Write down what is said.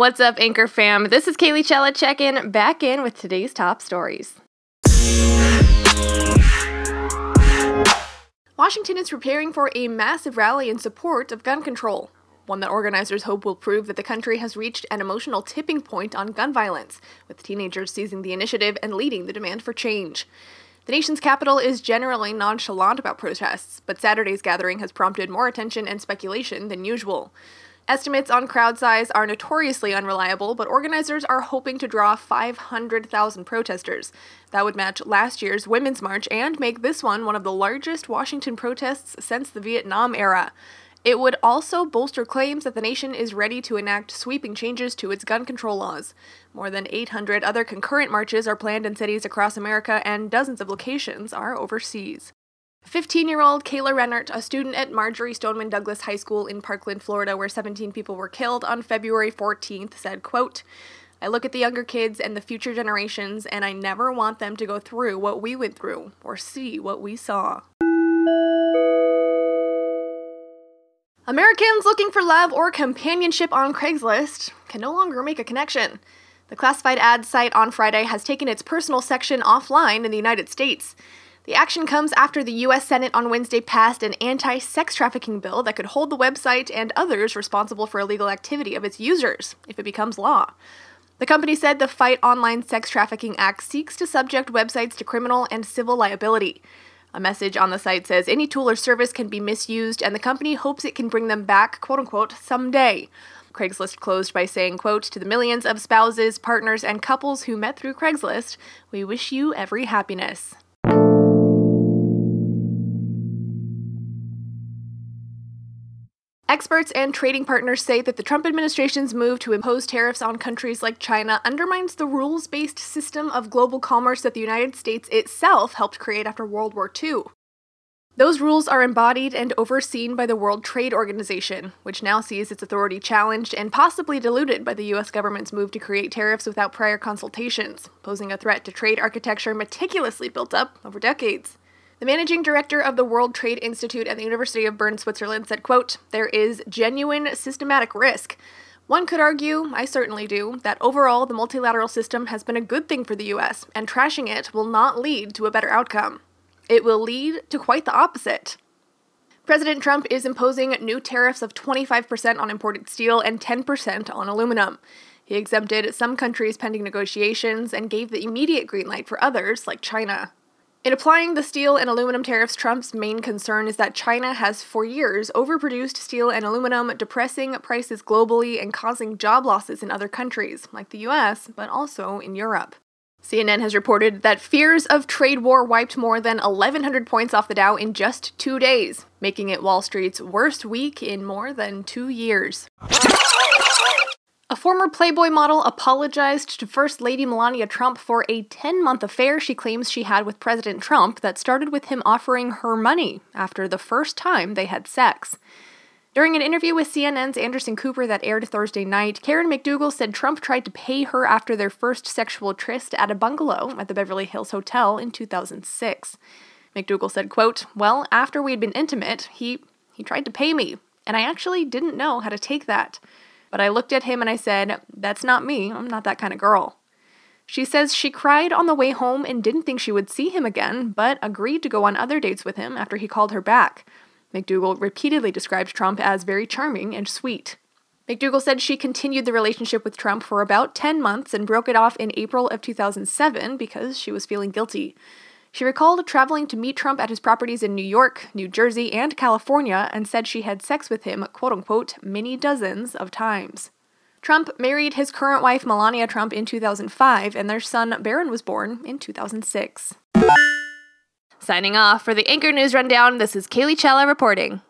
What's up, Anchor fam? This is Kaylee Chella checking back in with today's top stories. Washington is preparing for a massive rally in support of gun control, one that organizers hope will prove that the country has reached an emotional tipping point on gun violence, with teenagers seizing the initiative and leading the demand for change. The nation's capital is generally nonchalant about protests, but Saturday's gathering has prompted more attention and speculation than usual. Estimates on crowd size are notoriously unreliable, but organizers are hoping to draw 500,000 protesters. That would match last year's Women's March and make this one one of the largest Washington protests since the Vietnam era. It would also bolster claims that the nation is ready to enact sweeping changes to its gun control laws. More than 800 other concurrent marches are planned in cities across America, and dozens of locations are overseas. 15 year old Kayla Rennert, a student at Marjory Stoneman Douglas High School in Parkland, Florida, where 17 people were killed on February 14th, said, quote, I look at the younger kids and the future generations, and I never want them to go through what we went through or see what we saw. Americans looking for love or companionship on Craigslist can no longer make a connection. The classified ad site on Friday has taken its personal section offline in the United States. The action comes after the U.S. Senate on Wednesday passed an anti sex trafficking bill that could hold the website and others responsible for illegal activity of its users if it becomes law. The company said the Fight Online Sex Trafficking Act seeks to subject websites to criminal and civil liability. A message on the site says any tool or service can be misused, and the company hopes it can bring them back, quote unquote, someday. Craigslist closed by saying, quote, to the millions of spouses, partners, and couples who met through Craigslist, we wish you every happiness. Experts and trading partners say that the Trump administration's move to impose tariffs on countries like China undermines the rules based system of global commerce that the United States itself helped create after World War II. Those rules are embodied and overseen by the World Trade Organization, which now sees its authority challenged and possibly diluted by the U.S. government's move to create tariffs without prior consultations, posing a threat to trade architecture meticulously built up over decades. The managing director of the World Trade Institute at the University of Bern, Switzerland said, quote, There is genuine systematic risk. One could argue, I certainly do, that overall the multilateral system has been a good thing for the US, and trashing it will not lead to a better outcome. It will lead to quite the opposite. President Trump is imposing new tariffs of 25% on imported steel and 10% on aluminum. He exempted some countries pending negotiations and gave the immediate green light for others, like China. In applying the steel and aluminum tariffs, Trump's main concern is that China has for years overproduced steel and aluminum, depressing prices globally and causing job losses in other countries, like the US, but also in Europe. CNN has reported that fears of trade war wiped more than 1,100 points off the Dow in just two days, making it Wall Street's worst week in more than two years. Former Playboy model apologized to First Lady Melania Trump for a 10 month affair she claims she had with President Trump that started with him offering her money after the first time they had sex. During an interview with CNN's Anderson Cooper that aired Thursday night, Karen McDougal said Trump tried to pay her after their first sexual tryst at a bungalow at the Beverly Hills Hotel in 2006. McDougal said, quote, Well, after we'd been intimate, he he tried to pay me, and I actually didn't know how to take that. But I looked at him and I said, That's not me. I'm not that kind of girl. She says she cried on the way home and didn't think she would see him again, but agreed to go on other dates with him after he called her back. McDougal repeatedly described Trump as very charming and sweet. McDougal said she continued the relationship with Trump for about 10 months and broke it off in April of 2007 because she was feeling guilty. She recalled traveling to meet Trump at his properties in New York, New Jersey, and California and said she had sex with him, quote unquote, many dozens of times. Trump married his current wife Melania Trump in 2005, and their son Barron was born in 2006. Signing off for the Anchor News Rundown, this is Kaylee Chella reporting.